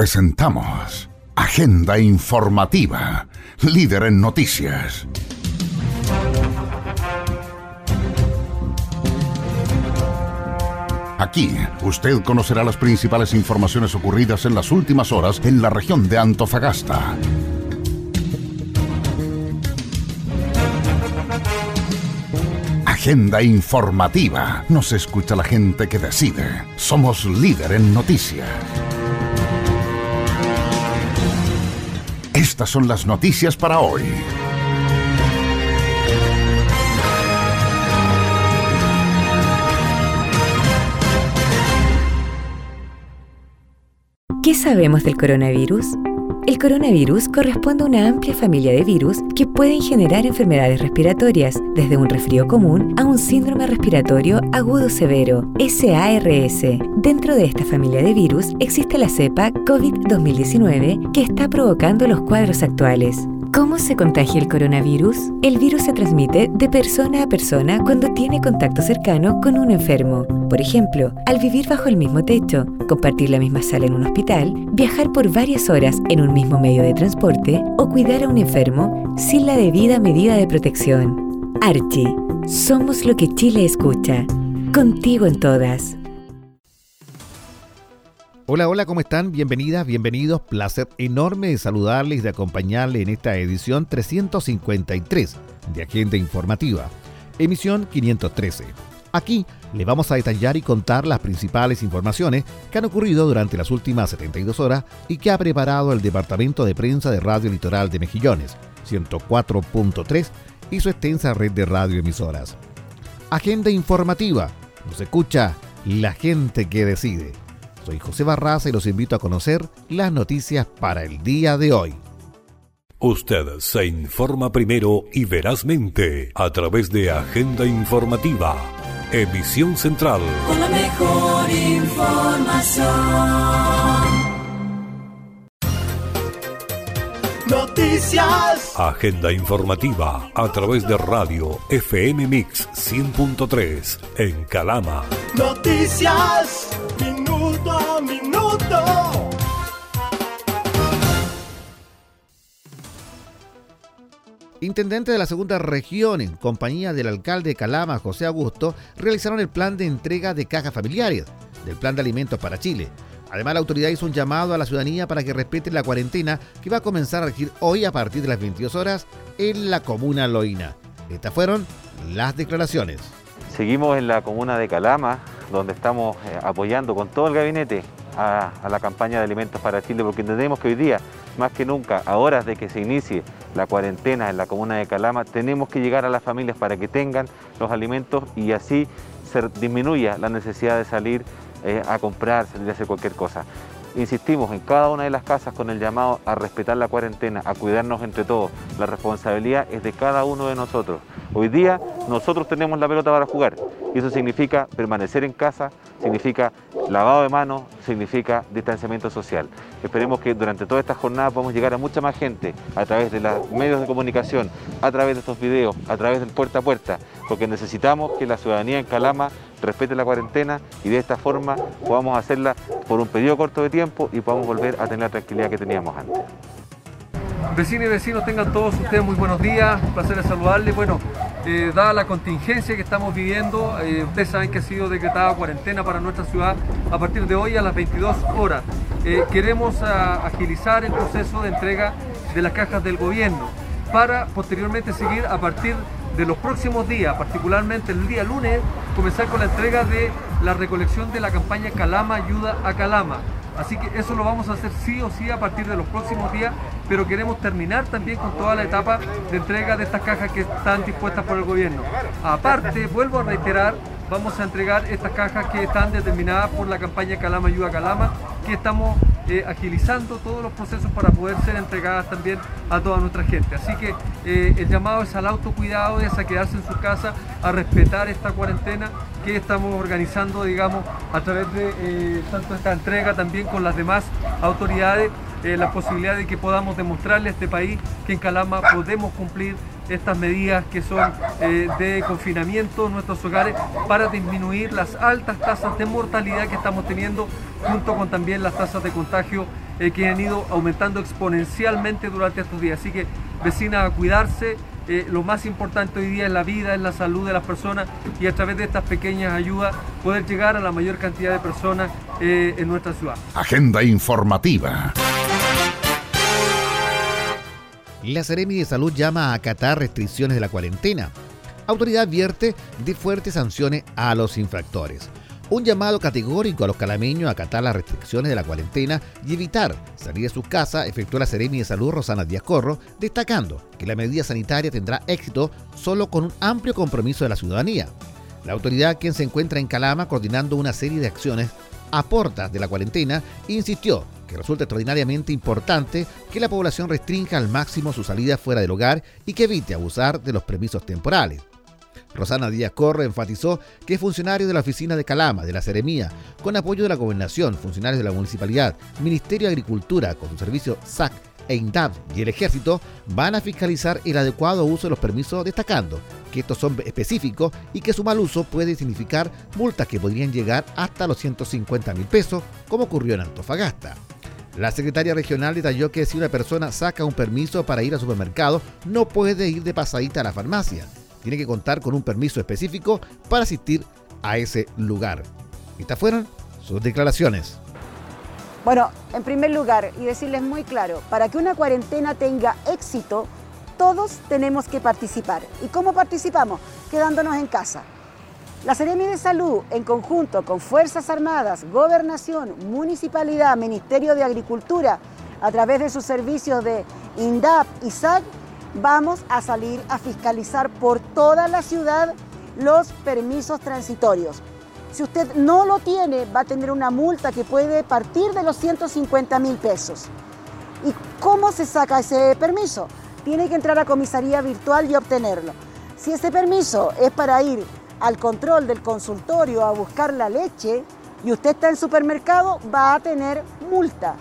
Presentamos Agenda Informativa, líder en noticias. Aquí, usted conocerá las principales informaciones ocurridas en las últimas horas en la región de Antofagasta. Agenda informativa. Nos escucha la gente que decide. Somos líder en noticias. Estas son las noticias para hoy. ¿Qué sabemos del coronavirus? El coronavirus corresponde a una amplia familia de virus que pueden generar enfermedades respiratorias, desde un resfrío común a un síndrome respiratorio agudo severo, SARS. Dentro de esta familia de virus existe la cepa COVID-2019 que está provocando los cuadros actuales. ¿Cómo se contagia el coronavirus? El virus se transmite de persona a persona cuando tiene contacto cercano con un enfermo. Por ejemplo, al vivir bajo el mismo techo, compartir la misma sala en un hospital, viajar por varias horas en un mismo medio de transporte o cuidar a un enfermo sin la debida medida de protección. Archie, somos lo que Chile escucha. Contigo en todas. Hola, hola, ¿cómo están? Bienvenidas, bienvenidos. Placer enorme de saludarles y de acompañarles en esta edición 353 de Agenda Informativa, emisión 513. Aquí le vamos a detallar y contar las principales informaciones que han ocurrido durante las últimas 72 horas y que ha preparado el Departamento de Prensa de Radio Litoral de Mejillones, 104.3 y su extensa red de radioemisoras. Agenda informativa. Nos escucha la gente que decide. Soy José Barraza y los invito a conocer las noticias para el día de hoy. Usted se informa primero y verazmente a través de Agenda Informativa, emisión central. Con la mejor información. Noticias. Agenda informativa a través de radio FM Mix 100.3 en Calama. Noticias. Minuto. Intendente de la segunda región, en compañía del alcalde de Calama, José Augusto, realizaron el plan de entrega de cajas familiares del Plan de Alimentos para Chile. Además, la autoridad hizo un llamado a la ciudadanía para que respete la cuarentena que va a comenzar a regir hoy a partir de las 22 horas en la comuna Loína. Estas fueron las declaraciones. Seguimos en la comuna de Calama, donde estamos eh, apoyando con todo el gabinete a, la campaña de alimentos para Chile, porque entendemos que hoy día, más que nunca, a horas de que se inicie la cuarentena en la comuna de Calama, tenemos que llegar a las familias para que tengan los alimentos y así se disminuya la necesidad de salir eh, a comprar, salir a hacer cualquier cosa. Insistimos en cada una de las casas con el llamado a respetar la cuarentena, a cuidarnos entre todos. La responsabilidad es de cada uno de nosotros. Hoy día nosotros tenemos la pelota para jugar y eso significa permanecer en casa, significa lavado de manos, significa distanciamiento social. Esperemos que durante toda esta jornada podamos llegar a mucha más gente a través de los medios de comunicación, a través de estos videos, a través del puerta a puerta, porque necesitamos que la ciudadanía en Calama respete la cuarentena y de esta forma podamos hacerla por un periodo corto de tiempo y podamos volver a tener la tranquilidad que teníamos antes. Vecinos y vecinos, tengan todos ustedes muy buenos días, un placer saludarles. Bueno, eh, dada la contingencia que estamos viviendo, eh, ustedes saben que ha sido decretada cuarentena para nuestra ciudad a partir de hoy a las 22 horas. Eh, queremos a, agilizar el proceso de entrega de las cajas del gobierno para posteriormente seguir a partir de los próximos días, particularmente el día lunes, comenzar con la entrega de la recolección de la campaña Calama Ayuda a Calama. Así que eso lo vamos a hacer sí o sí a partir de los próximos días, pero queremos terminar también con toda la etapa de entrega de estas cajas que están dispuestas por el gobierno. Aparte, vuelvo a reiterar, vamos a entregar estas cajas que están determinadas por la campaña Calama Ayuda Calama, que estamos eh, agilizando todos los procesos para poder ser entregadas también a toda nuestra gente. Así que eh, el llamado es al autocuidado, es a quedarse en su casa, a respetar esta cuarentena que estamos organizando, digamos, a través de eh, tanto esta entrega también con las demás autoridades, la posibilidad de que podamos demostrarle a este país que en Calama podemos cumplir estas medidas que son eh, de confinamiento en nuestros hogares para disminuir las altas tasas de mortalidad que estamos teniendo junto con también las tasas de contagio eh, que han ido aumentando exponencialmente durante estos días. Así que vecinas a cuidarse, eh, lo más importante hoy día es la vida, es la salud de las personas y a través de estas pequeñas ayudas poder llegar a la mayor cantidad de personas eh, en nuestra ciudad. Agenda informativa. La Seremi de Salud llama a acatar restricciones de la cuarentena. Autoridad advierte de fuertes sanciones a los infractores. Un llamado categórico a los calameños a acatar las restricciones de la cuarentena y evitar salir de sus casas efectuó la Seremi de Salud Rosana Díaz Corro, destacando que la medida sanitaria tendrá éxito solo con un amplio compromiso de la ciudadanía. La autoridad, quien se encuentra en Calama coordinando una serie de acciones a portas de la cuarentena, insistió que resulta extraordinariamente importante que la población restrinja al máximo su salida fuera del hogar y que evite abusar de los permisos temporales. Rosana Díaz Corre enfatizó que funcionarios de la oficina de Calama, de la Seremía, con apoyo de la gobernación, funcionarios de la municipalidad, Ministerio de Agricultura, con su servicio SAC e INDAP y el ejército, van a fiscalizar el adecuado uso de los permisos, destacando que estos son específicos y que su mal uso puede significar multas que podrían llegar hasta los 150 mil pesos, como ocurrió en Antofagasta. La secretaria regional detalló que si una persona saca un permiso para ir al supermercado, no puede ir de pasadita a la farmacia tiene que contar con un permiso específico para asistir a ese lugar. Estas fueron sus declaraciones. Bueno, en primer lugar, y decirles muy claro, para que una cuarentena tenga éxito, todos tenemos que participar. ¿Y cómo participamos? Quedándonos en casa. La Seremi de Salud, en conjunto con Fuerzas Armadas, Gobernación, Municipalidad, Ministerio de Agricultura, a través de sus servicios de INDAP y SAC, vamos a salir a fiscalizar por toda la ciudad los permisos transitorios. Si usted no lo tiene, va a tener una multa que puede partir de los 150 mil pesos. ¿Y cómo se saca ese permiso? Tiene que entrar a comisaría virtual y obtenerlo. Si ese permiso es para ir al control del consultorio a buscar la leche y usted está en el supermercado, va a tener multa.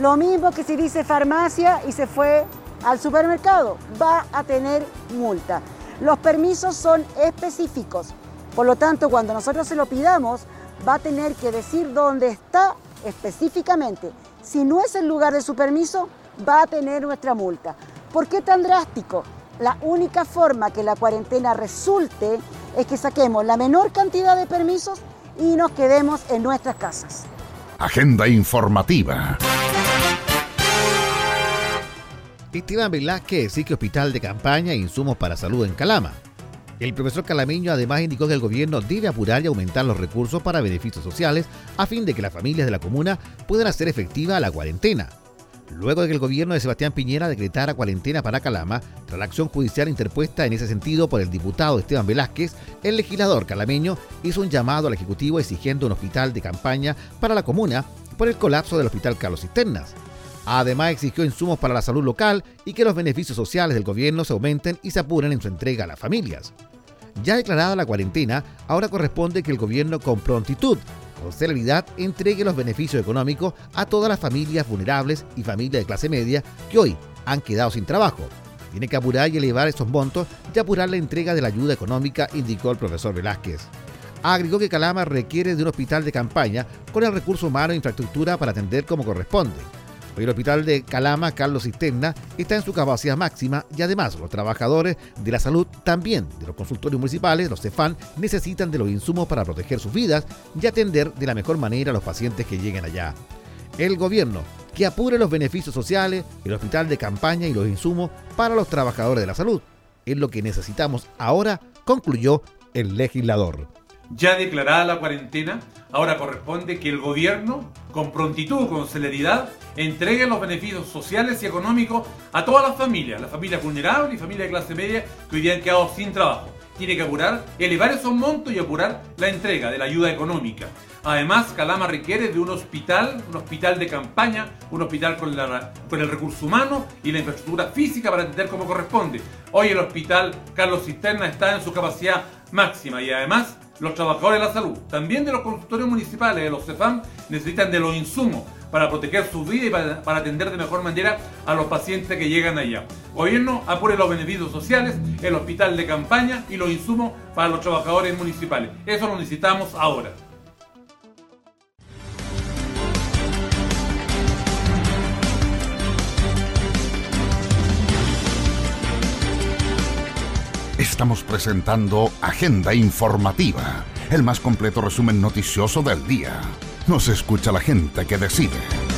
Lo mismo que si dice farmacia y se fue al supermercado, va a tener multa. Los permisos son específicos, por lo tanto, cuando nosotros se lo pidamos, va a tener que decir dónde está específicamente. Si no es el lugar de su permiso, va a tener nuestra multa. ¿Por qué tan drástico? La única forma que la cuarentena resulte es que saquemos la menor cantidad de permisos y nos quedemos en nuestras casas. Agenda informativa. Esteban Velázquez exige hospital de campaña e insumos para salud en Calama. El profesor calameño además indicó que el gobierno debe apurar y aumentar los recursos para beneficios sociales a fin de que las familias de la comuna puedan hacer efectiva la cuarentena. Luego de que el gobierno de Sebastián Piñera decretara cuarentena para Calama, tras la acción judicial interpuesta en ese sentido por el diputado Esteban Velázquez, el legislador calameño hizo un llamado al Ejecutivo exigiendo un hospital de campaña para la comuna por el colapso del Hospital Carlos Cisternas. Además, exigió insumos para la salud local y que los beneficios sociales del gobierno se aumenten y se apuren en su entrega a las familias. Ya declarada la cuarentena, ahora corresponde que el gobierno con prontitud, celeridad, entregue los beneficios económicos a todas las familias vulnerables y familias de clase media que hoy han quedado sin trabajo. Tiene que apurar y elevar esos montos y apurar la entrega de la ayuda económica, indicó el profesor Velázquez. Agregó que Calama requiere de un hospital de campaña con el recurso humano e infraestructura para atender como corresponde el hospital de Calama, Carlos Cisterna, está en su capacidad máxima y además los trabajadores de la salud, también de los consultorios municipales, los CEFAN, necesitan de los insumos para proteger sus vidas y atender de la mejor manera a los pacientes que lleguen allá. El gobierno que apure los beneficios sociales, el hospital de campaña y los insumos para los trabajadores de la salud. Es lo que necesitamos ahora, concluyó el legislador. Ya declarada la cuarentena, ahora corresponde que el gobierno, con prontitud, con celeridad, entregue los beneficios sociales y económicos a todas las familias, las familias vulnerables y familias de clase media que hoy día han quedado sin trabajo. Tiene que apurar, elevar esos montos y apurar la entrega de la ayuda económica. Además, Calama requiere de un hospital, un hospital de campaña, un hospital con, con, el recurso humano y la infraestructura física para atender como corresponde. Hoy el hospital Carlos Cisterna está en su capacidad máxima y además los trabajadores de la salud, también de los consultorios municipales, de los CEFAM, necesitan de los insumos para proteger su vida y para, atender de mejor manera a los pacientes que llegan allá. Gobierno apure los beneficios sociales, el hospital de campaña y los insumos para los trabajadores municipales. Eso lo necesitamos ahora. Estamos presentando Agenda Informativa, el más completo resumen noticioso del día. Nos escucha la gente que decide.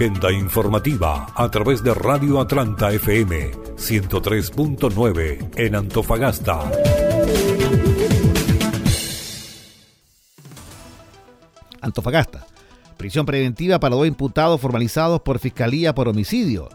Agenda informativa a través de Radio Atlanta FM 103.9 en Antofagasta. Antofagasta. Prisión preventiva para dos imputados formalizados por Fiscalía por homicidio.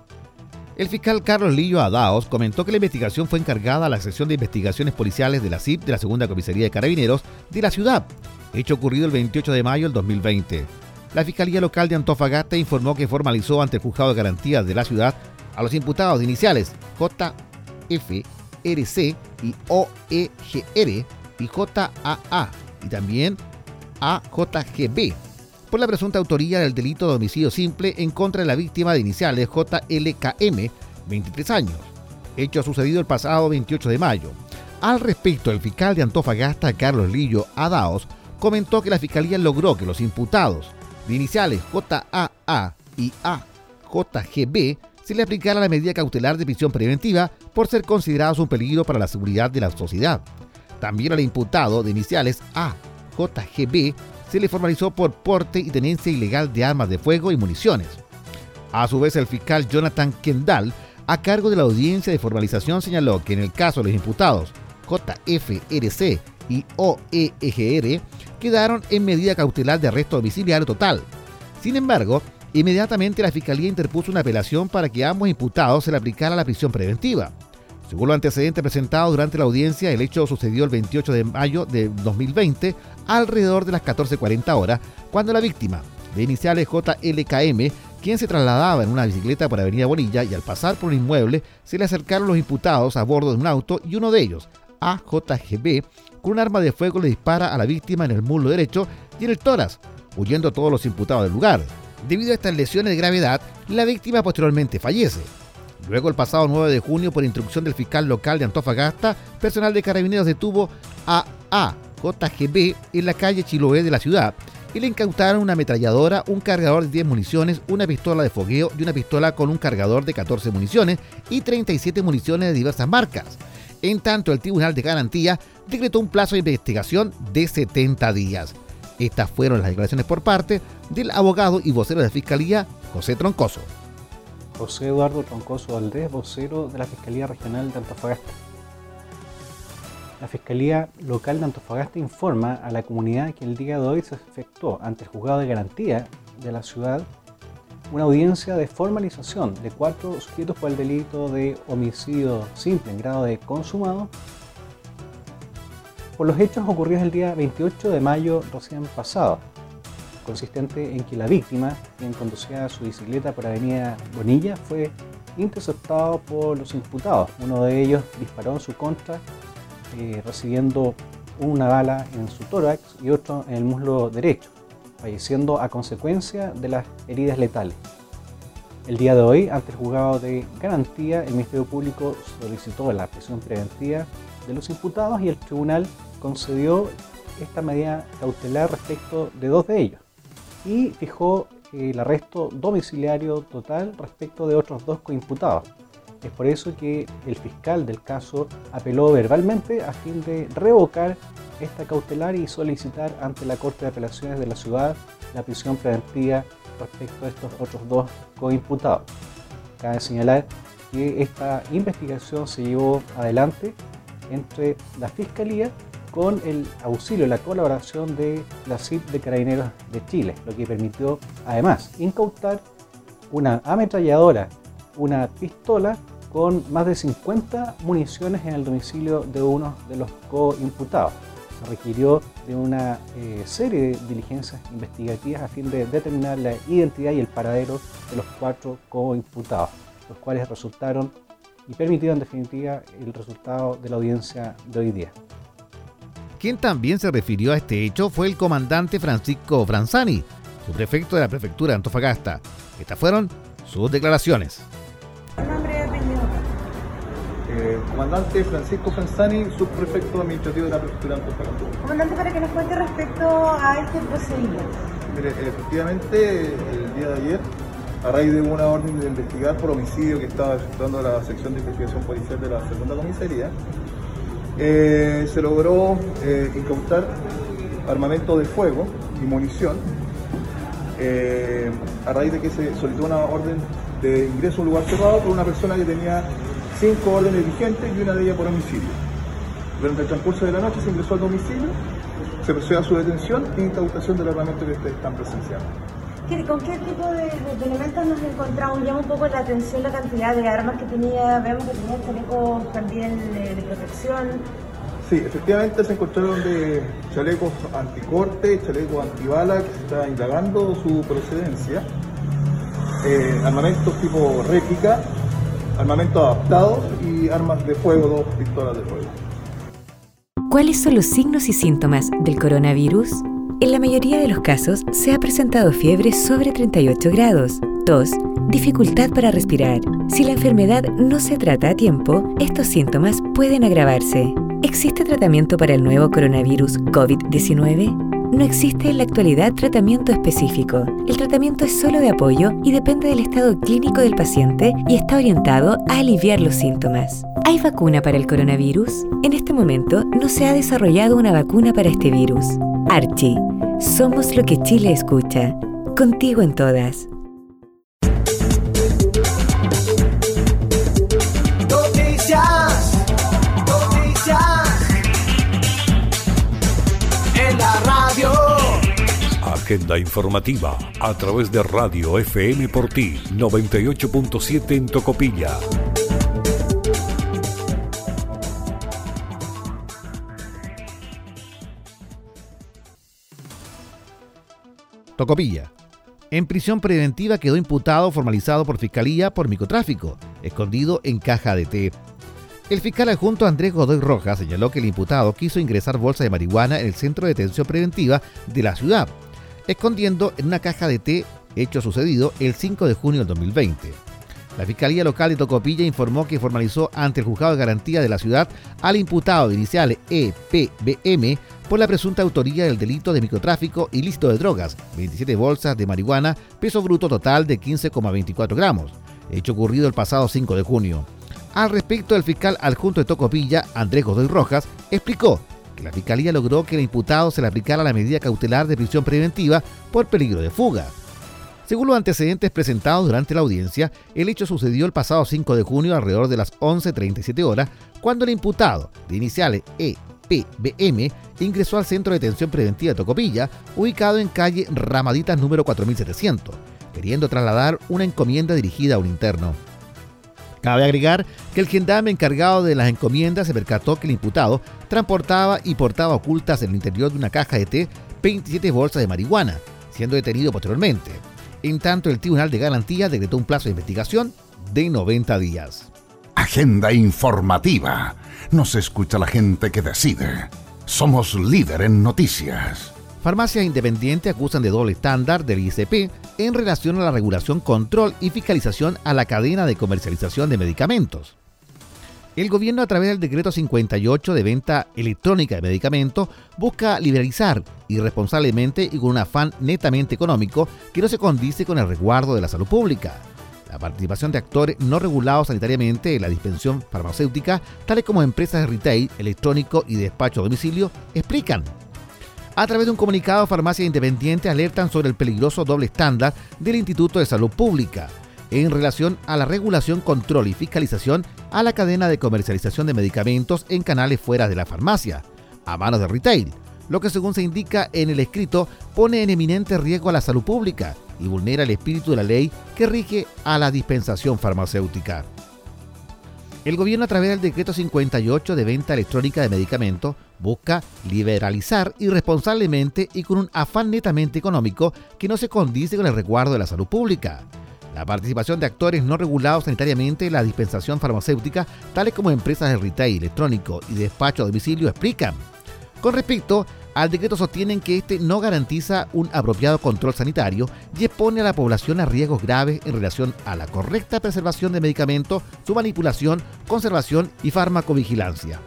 El fiscal Carlos Lillo Adaos comentó que la investigación fue encargada a la sección de investigaciones policiales de la CIP de la Segunda Comisaría de Carabineros de la ciudad, hecho ocurrido el 28 de mayo del 2020. La Fiscalía Local de Antofagasta informó que formalizó ante el Juzgado de Garantías de la ciudad a los imputados de iniciales JF, RC y OEGR y JAA y también AJGB por la presunta autoría del delito de homicidio simple en contra de la víctima de iniciales JLKM, 23 años, hecho sucedido el pasado 28 de mayo. Al respecto, el fiscal de Antofagasta, Carlos Lillo Adaos, comentó que la fiscalía logró que los imputados de iniciales JAA y AJGB se le aplicara la medida cautelar de prisión preventiva por ser considerados un peligro para la seguridad de la sociedad. También al imputado de iniciales AJGB se le formalizó por porte y tenencia ilegal de armas de fuego y municiones. A su vez, el fiscal Jonathan Kendall, a cargo de la audiencia de formalización, señaló que en el caso de los imputados JFRC y OEGR quedaron en medida cautelar de arresto domiciliario total. Sin embargo, inmediatamente la Fiscalía interpuso una apelación para que ambos imputados se le aplicara la prisión preventiva. Según los antecedentes presentados durante la audiencia, el hecho sucedió el 28 de mayo de 2020, alrededor de las 14.40 horas, cuando la víctima, de iniciales JLKM, quien se trasladaba en una bicicleta por Avenida Bonilla y al pasar por un inmueble, se le acercaron los imputados a bordo de un auto y uno de ellos, AJGB, con un arma de fuego le dispara a la víctima en el muslo derecho y en el tórax, huyendo todos los imputados del lugar. Debido a estas lesiones de gravedad, la víctima posteriormente fallece. Luego, el pasado 9 de junio, por instrucción del fiscal local de Antofagasta, personal de carabineros detuvo a AJGB en la calle Chiloé de la ciudad y le incautaron una ametralladora, un cargador de 10 municiones, una pistola de fogueo y una pistola con un cargador de 14 municiones y 37 municiones de diversas marcas. En tanto, el Tribunal de Garantía decretó un plazo de investigación de 70 días. Estas fueron las declaraciones por parte del abogado y vocero de la Fiscalía, José Troncoso. José Eduardo Troncoso Valdés, vocero de la Fiscalía Regional de Antofagasta. La Fiscalía Local de Antofagasta informa a la comunidad que el día de hoy se efectuó ante el Juzgado de Garantía de la ciudad una audiencia de formalización de cuatro sujetos por el delito de homicidio simple en grado de consumado por los hechos ocurridos el día 28 de mayo recién pasado, consistente en que la víctima, quien conducía su bicicleta por Avenida Bonilla, fue interceptado por los imputados. Uno de ellos disparó en su contra, eh, recibiendo una bala en su tórax y otro en el muslo derecho, falleciendo a consecuencia de las heridas letales. El día de hoy, ante el juzgado de garantía, el Ministerio Público solicitó la prisión preventiva de los imputados y el tribunal concedió esta medida cautelar respecto de dos de ellos y fijó el arresto domiciliario total respecto de otros dos coimputados. Es por eso que el fiscal del caso apeló verbalmente a fin de revocar esta cautelar y solicitar ante la Corte de Apelaciones de la ciudad la prisión preventiva respecto a estos otros dos coimputados. Cabe señalar que esta investigación se llevó adelante entre la Fiscalía con el auxilio, la colaboración de la CIP de Carabineros de Chile, lo que permitió además incautar una ametralladora, una pistola con más de 50 municiones en el domicilio de uno de los co-imputados. Se requirió de una eh, serie de diligencias investigativas a fin de determinar la identidad y el paradero de los cuatro co-imputados, los cuales resultaron y permitieron en definitiva el resultado de la audiencia de hoy día. Quien también se refirió a este hecho fue el comandante Francisco Franzani, subprefecto de la prefectura de Antofagasta. Estas fueron sus declaraciones. Comandante Francisco Franzani, subprefecto administrativo de la prefectura de Antofagasta. Comandante, para que nos cuente respecto a este procedimiento. Mire, efectivamente, el día de ayer, a raíz de una orden de investigar por homicidio que estaba efectuando la sección de investigación policial de la segunda comisaría, eh, se logró eh, incautar armamento de fuego y munición eh, a raíz de que se solicitó una orden de ingreso a un lugar cerrado por una persona que tenía cinco órdenes vigentes y una de ellas por homicidio. Durante el transcurso de la noche se ingresó al domicilio, se procedió a su detención e incautación del armamento que ustedes están presenciando. ¿Con qué tipo de, de, elementos nos encontramos? Llama un poco la atención la cantidad de armas que tenía, vemos que tenía chalecos también de, de protección. Sí, efectivamente se encontraron de chalecos anticorte, chalecos antibala, que se está indagando su procedencia, eh, armamentos tipo réplica, armamentos adaptados y armas de fuego, dos pistolas de fuego. ¿Cuáles son los signos y síntomas del coronavirus? En la mayoría de los casos se ha presentado fiebre sobre 38 grados, tos, dificultad para respirar. Si la enfermedad no se trata a tiempo, estos síntomas pueden agravarse. ¿Existe tratamiento para el nuevo coronavirus COVID-19? No existe en la actualidad tratamiento específico. El tratamiento es solo de apoyo y depende del estado clínico del paciente y está orientado a aliviar los síntomas. ¿Hay vacuna para el coronavirus? En este momento no se ha desarrollado una vacuna para este virus. Archie, somos lo que Chile escucha. Contigo en todas. Agenda informativa a través de Radio FM por ti 98.7 en Tocopilla. Tocopilla. En prisión preventiva quedó imputado formalizado por Fiscalía por microtráfico, escondido en caja de té. El fiscal adjunto Andrés Godoy Rojas señaló que el imputado quiso ingresar bolsa de marihuana en el centro de detención preventiva de la ciudad, escondiendo en una caja de té hecho sucedido el 5 de junio del 2020. La Fiscalía Local de Tocopilla informó que formalizó ante el Juzgado de Garantía de la ciudad al imputado de iniciales EPBM por la presunta autoría del delito de microtráfico ilícito de drogas, 27 bolsas de marihuana, peso bruto total de 15,24 gramos, hecho ocurrido el pasado 5 de junio. Al respecto, el fiscal adjunto de Tocopilla, Andrés Godoy Rojas, explicó la Fiscalía logró que el imputado se le aplicara la medida cautelar de prisión preventiva por peligro de fuga. Según los antecedentes presentados durante la audiencia, el hecho sucedió el pasado 5 de junio alrededor de las 11.37 horas, cuando el imputado, de iniciales EPBM, ingresó al Centro de Detención Preventiva de Tocopilla, ubicado en calle Ramaditas número 4700, queriendo trasladar una encomienda dirigida a un interno. Cabe agregar que el gendarme encargado de las encomiendas se percató que el imputado transportaba y portaba ocultas en el interior de una caja de té 27 bolsas de marihuana, siendo detenido posteriormente. En tanto, el Tribunal de Garantía decretó un plazo de investigación de 90 días. Agenda informativa. Nos escucha la gente que decide. Somos líder en noticias. Farmacias independientes acusan de doble estándar del ICP en relación a la regulación, control y fiscalización a la cadena de comercialización de medicamentos. El gobierno a través del decreto 58 de venta electrónica de medicamentos busca liberalizar irresponsablemente y con un afán netamente económico que no se condice con el resguardo de la salud pública. La participación de actores no regulados sanitariamente en la dispensión farmacéutica, tales como empresas de retail, electrónico y despacho a domicilio, explican. A través de un comunicado, farmacias independientes alertan sobre el peligroso doble estándar del Instituto de Salud Pública en relación a la regulación, control y fiscalización a la cadena de comercialización de medicamentos en canales fuera de la farmacia, a manos de retail, lo que según se indica en el escrito pone en eminente riesgo a la salud pública y vulnera el espíritu de la ley que rige a la dispensación farmacéutica. El gobierno a través del decreto 58 de venta electrónica de medicamentos busca liberalizar irresponsablemente y con un afán netamente económico que no se condice con el resguardo de la salud pública. La participación de actores no regulados sanitariamente en la dispensación farmacéutica, tales como empresas de retail electrónico y despacho a domicilio, explican. Con respecto Al decreto sostienen que este no garantiza un apropiado control sanitario y expone a la población a riesgos graves en relación a la correcta preservación de medicamentos, su manipulación, conservación y farmacovigilancia.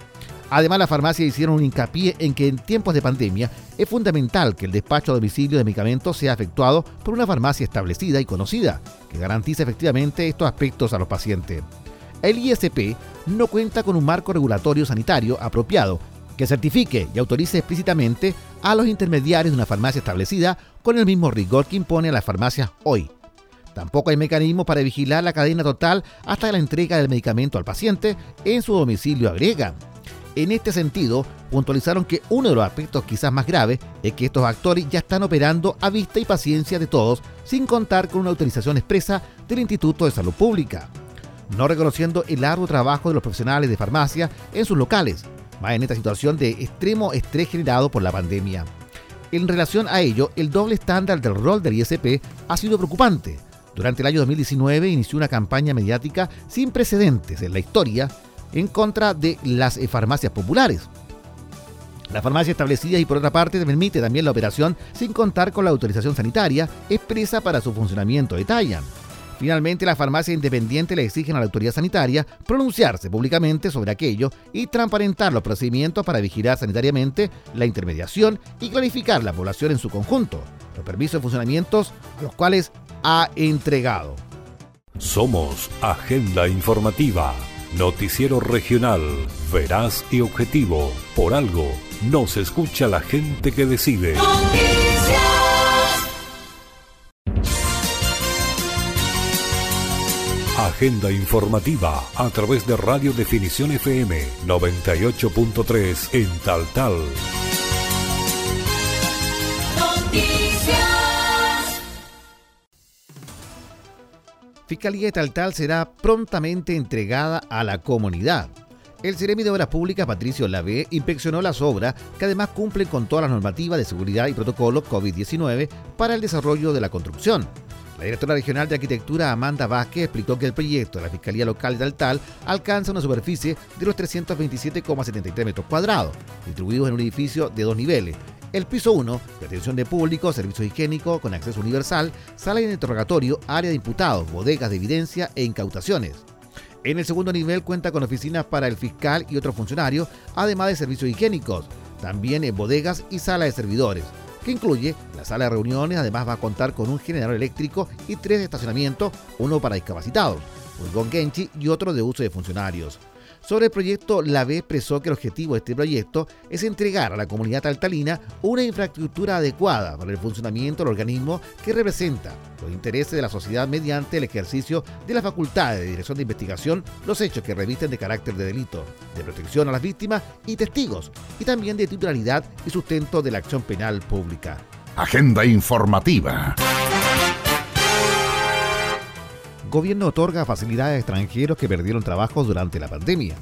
Además, las farmacias hicieron un hincapié en que en tiempos de pandemia es fundamental que el despacho a domicilio de medicamentos sea efectuado por una farmacia establecida y conocida, que garantice efectivamente estos aspectos a los pacientes. El ISP no cuenta con un marco regulatorio sanitario apropiado que certifique y autorice explícitamente a los intermediarios de una farmacia establecida con el mismo rigor que impone a las farmacias hoy. Tampoco hay mecanismo para vigilar la cadena total hasta la entrega del medicamento al paciente en su domicilio, agrega. En este sentido, puntualizaron que uno de los aspectos quizás más graves es que estos actores ya están operando a vista y paciencia de todos sin contar con una autorización expresa del Instituto de Salud Pública, no reconociendo el arduo trabajo de los profesionales de farmacia en sus locales, más en esta situación de extremo estrés generado por la pandemia. En relación a ello, el doble estándar del rol del ISP ha sido preocupante. Durante el año 2019 inició una campaña mediática sin precedentes en la historia en contra de las eh, farmacias populares. La farmacia establecida y por otra parte permite también la operación sin contar con la autorización sanitaria expresa para su funcionamiento, detallan. Finalmente, las farmacias independientes le exigen a la autoridad sanitaria pronunciarse públicamente sobre aquello y transparentar los procedimientos para vigilar sanitariamente la intermediación y clarificar la población en su conjunto, los permisos de funcionamientos los cuales ha entregado. Somos Agenda Informativa, noticiero regional, veraz y objetivo. Por algo, nos escucha la gente que decide. Agenda informativa a través de Radio Definición FM 98.3 en Tal Tal. Fiscalía de Tal Tal será prontamente entregada a la comunidad. El Ceremi de Obras Públicas, Patricio Lave, inspeccionó las obras que además cumplen con todas las normativas de seguridad y protocolo COVID-19 para el desarrollo de la construcción. La directora regional de arquitectura Amanda Vázquez explicó que el proyecto de la Fiscalía Local de Altal alcanza una superficie de los 327,73 metros cuadrados, distribuidos en un edificio de dos niveles. El piso 1, de atención de público, servicios higiénicos con acceso universal, sala de interrogatorio, área de imputados, bodegas de evidencia e incautaciones. En el segundo nivel cuenta con oficinas para el fiscal y otros funcionarios, además de servicios higiénicos, también en bodegas y sala de servidores que incluye la sala de reuniones, además va a contar con un generador eléctrico y tres de estacionamiento, uno para discapacitados, un Genchi y otro de uso de funcionarios. Sobre el proyecto, la B expresó que el objetivo de este proyecto es entregar a la comunidad altalina una infraestructura adecuada para el funcionamiento del organismo que representa los intereses de la sociedad mediante el ejercicio de la facultad de dirección de investigación, los hechos que revisten de carácter de delito, de protección a las víctimas y testigos, y también de titularidad y sustento de la acción penal pública. Agenda informativa. Gobierno otorga facilidades a extranjeros que perdieron trabajo durante la pandemia.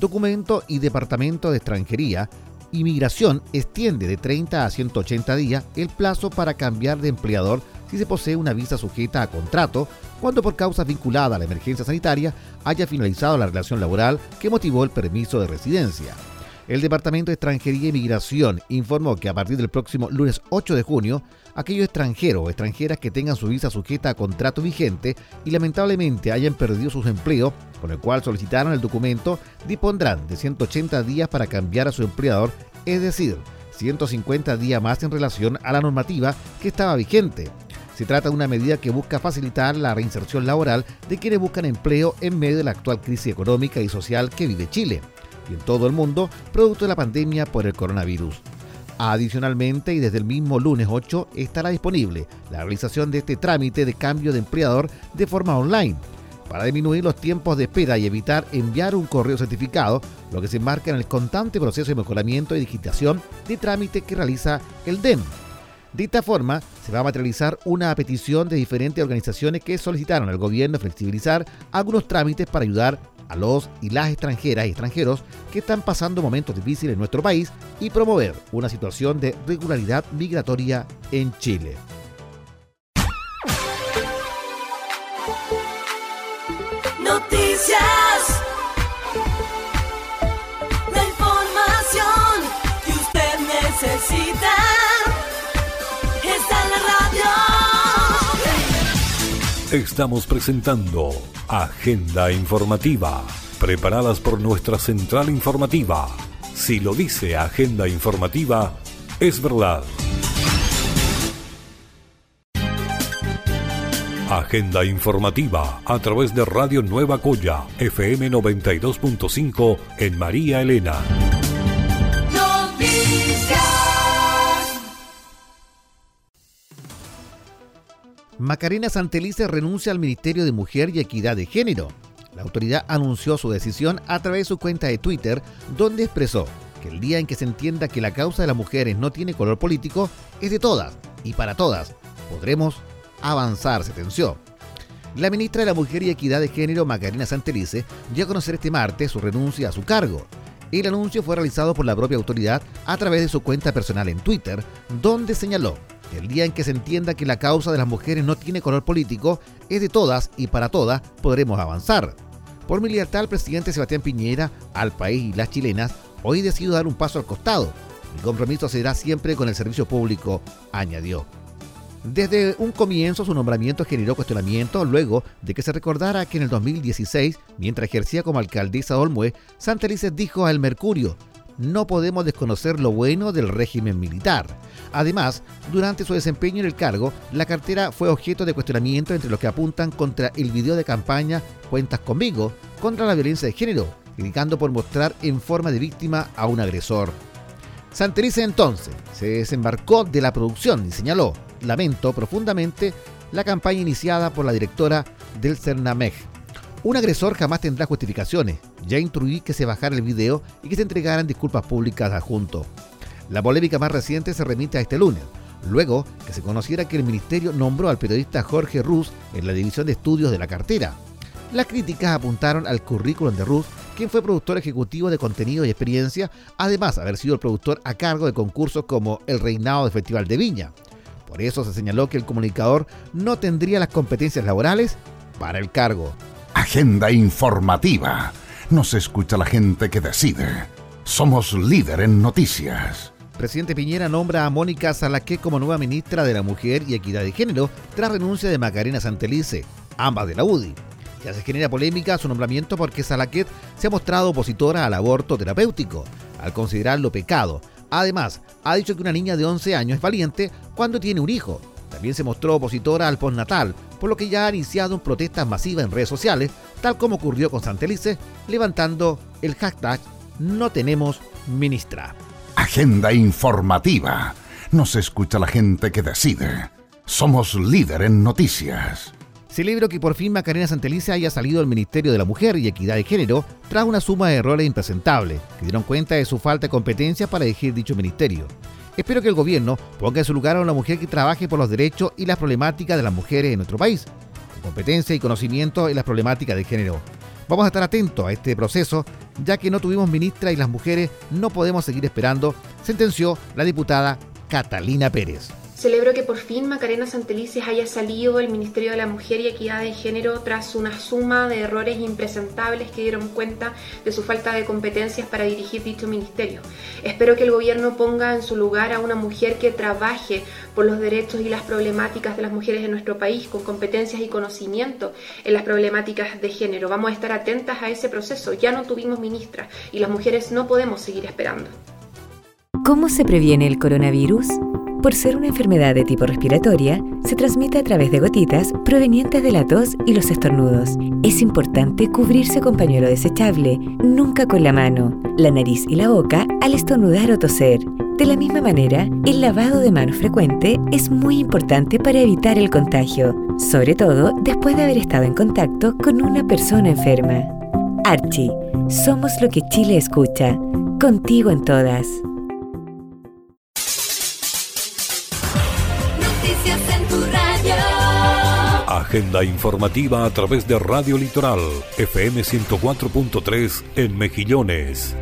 Documento y Departamento de Extranjería Inmigración extiende de 30 a 180 días el plazo para cambiar de empleador si se posee una visa sujeta a contrato cuando por causa vinculada a la emergencia sanitaria haya finalizado la relación laboral que motivó el permiso de residencia. El Departamento de Extranjería y Migración informó que a partir del próximo lunes 8 de junio, aquellos extranjeros o extranjeras que tengan su visa sujeta a contrato vigente y lamentablemente hayan perdido sus empleos, con el cual solicitaron el documento, dispondrán de 180 días para cambiar a su empleador, es decir, 150 días más en relación a la normativa que estaba vigente. Se trata de una medida que busca facilitar la reinserción laboral de quienes buscan empleo en medio de la actual crisis económica y social que vive Chile y en todo el mundo producto de la pandemia por el coronavirus. Adicionalmente, y desde el mismo lunes 8, estará disponible la realización de este trámite de cambio de empleador de forma online para disminuir los tiempos de espera y evitar enviar un correo certificado, lo que se enmarca en el constante proceso de mejoramiento y digitación de trámite que realiza el DEM. De esta forma, se va a materializar una petición de diferentes organizaciones que solicitaron al gobierno flexibilizar algunos trámites para ayudar a los y las extranjeras y extranjeros que están pasando momentos difíciles en nuestro país y promover una situación de regularidad migratoria en Chile. Noticias. Estamos presentando Agenda Informativa, preparadas por nuestra central informativa. Si lo dice Agenda Informativa, es verdad. Agenda informativa a través de Radio Nueva Coya, FM 92.5 en María Elena. Macarena Santelice renuncia al Ministerio de Mujer y Equidad de Género. La autoridad anunció su decisión a través de su cuenta de Twitter, donde expresó que el día en que se entienda que la causa de las mujeres no tiene color político es de todas y para todas, podremos avanzar, sentenció. La ministra de la Mujer y Equidad de Género, Macarena Santelice, dio a conocer este martes su renuncia a su cargo. El anuncio fue realizado por la propia autoridad a través de su cuenta personal en Twitter, donde señaló el día en que se entienda que la causa de las mujeres no tiene color político es de todas y para todas podremos avanzar. Por mi libertad, el presidente Sebastián Piñera, al país y las chilenas, hoy decidido dar un paso al costado. Mi compromiso será siempre con el servicio público, añadió. Desde un comienzo su nombramiento generó cuestionamiento luego de que se recordara que en el 2016, mientras ejercía como alcaldesa de Olmué, Santelices dijo a El Mercurio, no podemos desconocer lo bueno del régimen militar. Además, durante su desempeño en el cargo, la cartera fue objeto de cuestionamiento entre los que apuntan contra el video de campaña Cuentas conmigo contra la violencia de género, criticando por mostrar en forma de víctima a un agresor. Santelice entonces se desembarcó de la producción y señaló, lamento profundamente la campaña iniciada por la directora del CERNAMEG. Un agresor jamás tendrá justificaciones. Ya instruí que se bajara el video y que se entregaran disculpas públicas adjunto. La polémica más reciente se remite a este lunes, luego que se conociera que el ministerio nombró al periodista Jorge Ruz en la división de estudios de la cartera. Las críticas apuntaron al currículum de Ruz, quien fue productor ejecutivo de contenido y experiencia, además de haber sido el productor a cargo de concursos como El Reinado del Festival de Viña. Por eso se señaló que el comunicador no tendría las competencias laborales para el cargo. Agenda informativa. Nos escucha la gente que decide. Somos líder en noticias. Presidente Piñera nombra a Mónica Salaqué como nueva ministra de la Mujer y Equidad de Género tras renuncia de Macarena Santelice, ambas de la UDI. Ya se genera polémica su nombramiento porque Salaquet se ha mostrado opositora al aborto terapéutico, al considerarlo pecado. Además, ha dicho que una niña de 11 años es valiente cuando tiene un hijo. También se mostró opositora al postnatal, por lo que ya ha iniciado protestas masivas en redes sociales, tal como ocurrió con Santelice, levantando el hashtag No tenemos ministra. Agenda informativa. Nos escucha la gente que decide. Somos líder en noticias. Celebro que por fin Macarena Santelice haya salido del Ministerio de la Mujer y Equidad de Género tras una suma de errores impresentables que dieron cuenta de su falta de competencia para elegir dicho ministerio. Espero que el gobierno ponga en su lugar a una mujer que trabaje por los derechos y las problemáticas de las mujeres en nuestro país, con competencia y conocimiento en las problemáticas de género. Vamos a estar atentos a este proceso, ya que no tuvimos ministra y las mujeres no podemos seguir esperando, sentenció la diputada Catalina Pérez. Celebro que por fin Macarena Santelices haya salido del Ministerio de la Mujer y Equidad de Género tras una suma de errores impresentables que dieron cuenta de su falta de competencias para dirigir dicho ministerio. Espero que el gobierno ponga en su lugar a una mujer que trabaje por los derechos y las problemáticas de las mujeres en nuestro país, con competencias y conocimiento en las problemáticas de género. Vamos a estar atentas a ese proceso. Ya no tuvimos ministra y las mujeres no podemos seguir esperando. ¿Cómo se previene el coronavirus? Por ser una enfermedad de tipo respiratoria, se transmite a través de gotitas provenientes de la tos y los estornudos. Es importante cubrirse con pañuelo desechable, nunca con la mano, la nariz y la boca al estornudar o toser. De la misma manera, el lavado de manos frecuente es muy importante para evitar el contagio, sobre todo después de haber estado en contacto con una persona enferma. Archie, somos lo que Chile escucha, contigo en todas. Agenda informativa a través de Radio Litoral, FM 104.3 en Mejillones.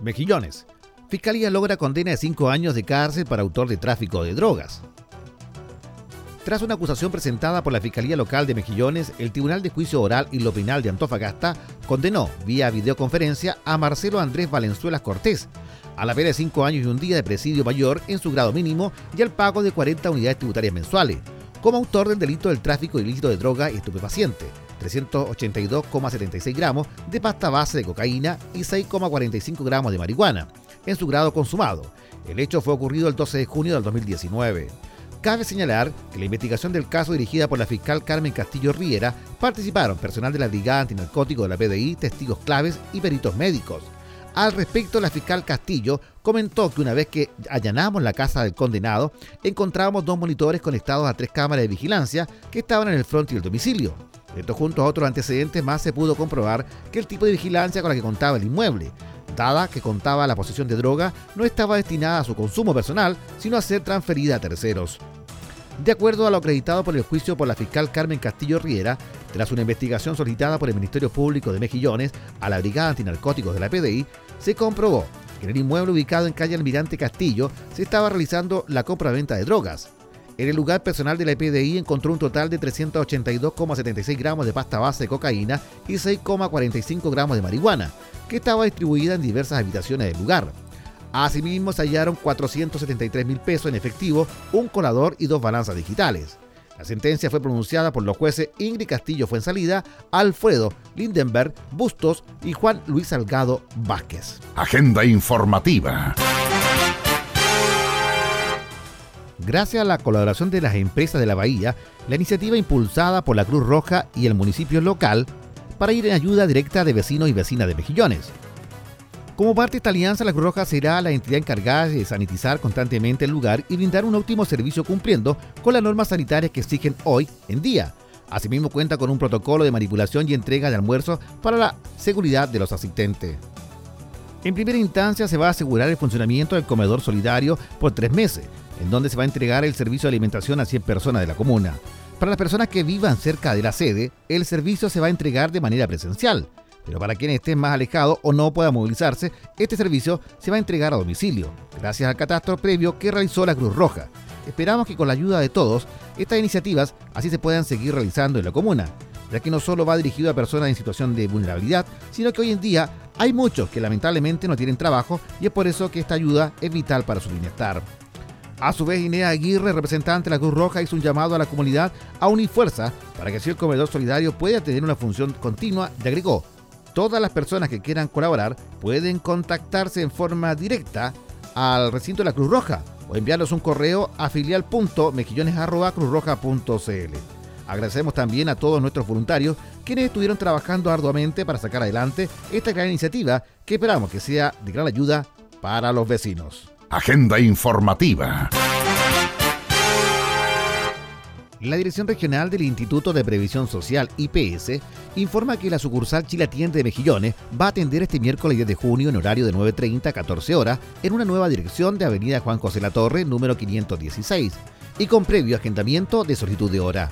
Mejillones. Fiscalía logra condena de 5 años de cárcel para autor de tráfico de drogas. Tras una acusación presentada por la Fiscalía Local de Mejillones, el Tribunal de Juicio Oral y Lo Penal de Antofagasta condenó vía videoconferencia a Marcelo Andrés Valenzuela Cortés a la pena de 5 años y un día de presidio mayor en su grado mínimo y al pago de 40 unidades tributarias mensuales, como autor del delito del tráfico ilícito de droga y estupefaciente, 382,76 gramos de pasta base de cocaína y 6,45 gramos de marihuana, en su grado consumado. El hecho fue ocurrido el 12 de junio del 2019. Cabe señalar que la investigación del caso dirigida por la fiscal Carmen Castillo Riera participaron personal de la Brigada Antinarcótico de la PDI, testigos claves y peritos médicos. Al respecto, la fiscal Castillo comentó que una vez que allanamos la casa del condenado, encontrábamos dos monitores conectados a tres cámaras de vigilancia que estaban en el frente del domicilio. Esto junto a otros antecedentes más se pudo comprobar que el tipo de vigilancia con la que contaba el inmueble, dada que contaba la posesión de droga, no estaba destinada a su consumo personal, sino a ser transferida a terceros. De acuerdo a lo acreditado por el juicio por la fiscal Carmen Castillo Riera, tras una investigación solicitada por el Ministerio Público de Mejillones a la Brigada Antinarcóticos de la PDI, se comprobó que en el inmueble ubicado en calle Almirante Castillo se estaba realizando la compra-venta de drogas. En el lugar personal de la PDI encontró un total de 382,76 gramos de pasta base de cocaína y 6,45 gramos de marihuana, que estaba distribuida en diversas habitaciones del lugar. Asimismo, se hallaron 473 mil pesos en efectivo, un colador y dos balanzas digitales. La sentencia fue pronunciada por los jueces Ingrid Castillo Fuensalida, Alfredo Lindenberg Bustos y Juan Luis Salgado Vázquez. Agenda informativa. Gracias a la colaboración de las empresas de la Bahía, la iniciativa impulsada por la Cruz Roja y el municipio local para ir en ayuda directa de vecinos y vecinas de Mejillones. Como parte de esta alianza, la Cruz Roja será la entidad encargada de sanitizar constantemente el lugar y brindar un óptimo servicio cumpliendo con las normas sanitarias que exigen hoy en día. Asimismo cuenta con un protocolo de manipulación y entrega de almuerzo para la seguridad de los asistentes. En primera instancia se va a asegurar el funcionamiento del comedor solidario por tres meses, en donde se va a entregar el servicio de alimentación a 100 personas de la comuna. Para las personas que vivan cerca de la sede, el servicio se va a entregar de manera presencial. Pero para quienes estén más alejados o no puedan movilizarse, este servicio se va a entregar a domicilio, gracias al catastro previo que realizó la Cruz Roja. Esperamos que con la ayuda de todos, estas iniciativas así se puedan seguir realizando en la comuna, ya que no solo va dirigido a personas en situación de vulnerabilidad, sino que hoy en día hay muchos que lamentablemente no tienen trabajo y es por eso que esta ayuda es vital para su bienestar. A su vez, Inés Aguirre, representante de la Cruz Roja, hizo un llamado a la comunidad a unir fuerza para que así el comedor solidario pueda tener una función continua y agregó, todas las personas que quieran colaborar pueden contactarse en forma directa al recinto de la Cruz Roja o enviarnos un correo a filial.mejillones.cruzroja.cl. Agradecemos también a todos nuestros voluntarios quienes estuvieron trabajando arduamente para sacar adelante esta gran iniciativa que esperamos que sea de gran ayuda para los vecinos. Agenda informativa. La Dirección Regional del Instituto de Previsión Social, IPS, informa que la sucursal Chilatiende de Mejillones va a atender este miércoles 10 de junio en horario de 9.30 a 14 horas en una nueva dirección de Avenida Juan José La Torre, número 516, y con previo agendamiento de solicitud de hora.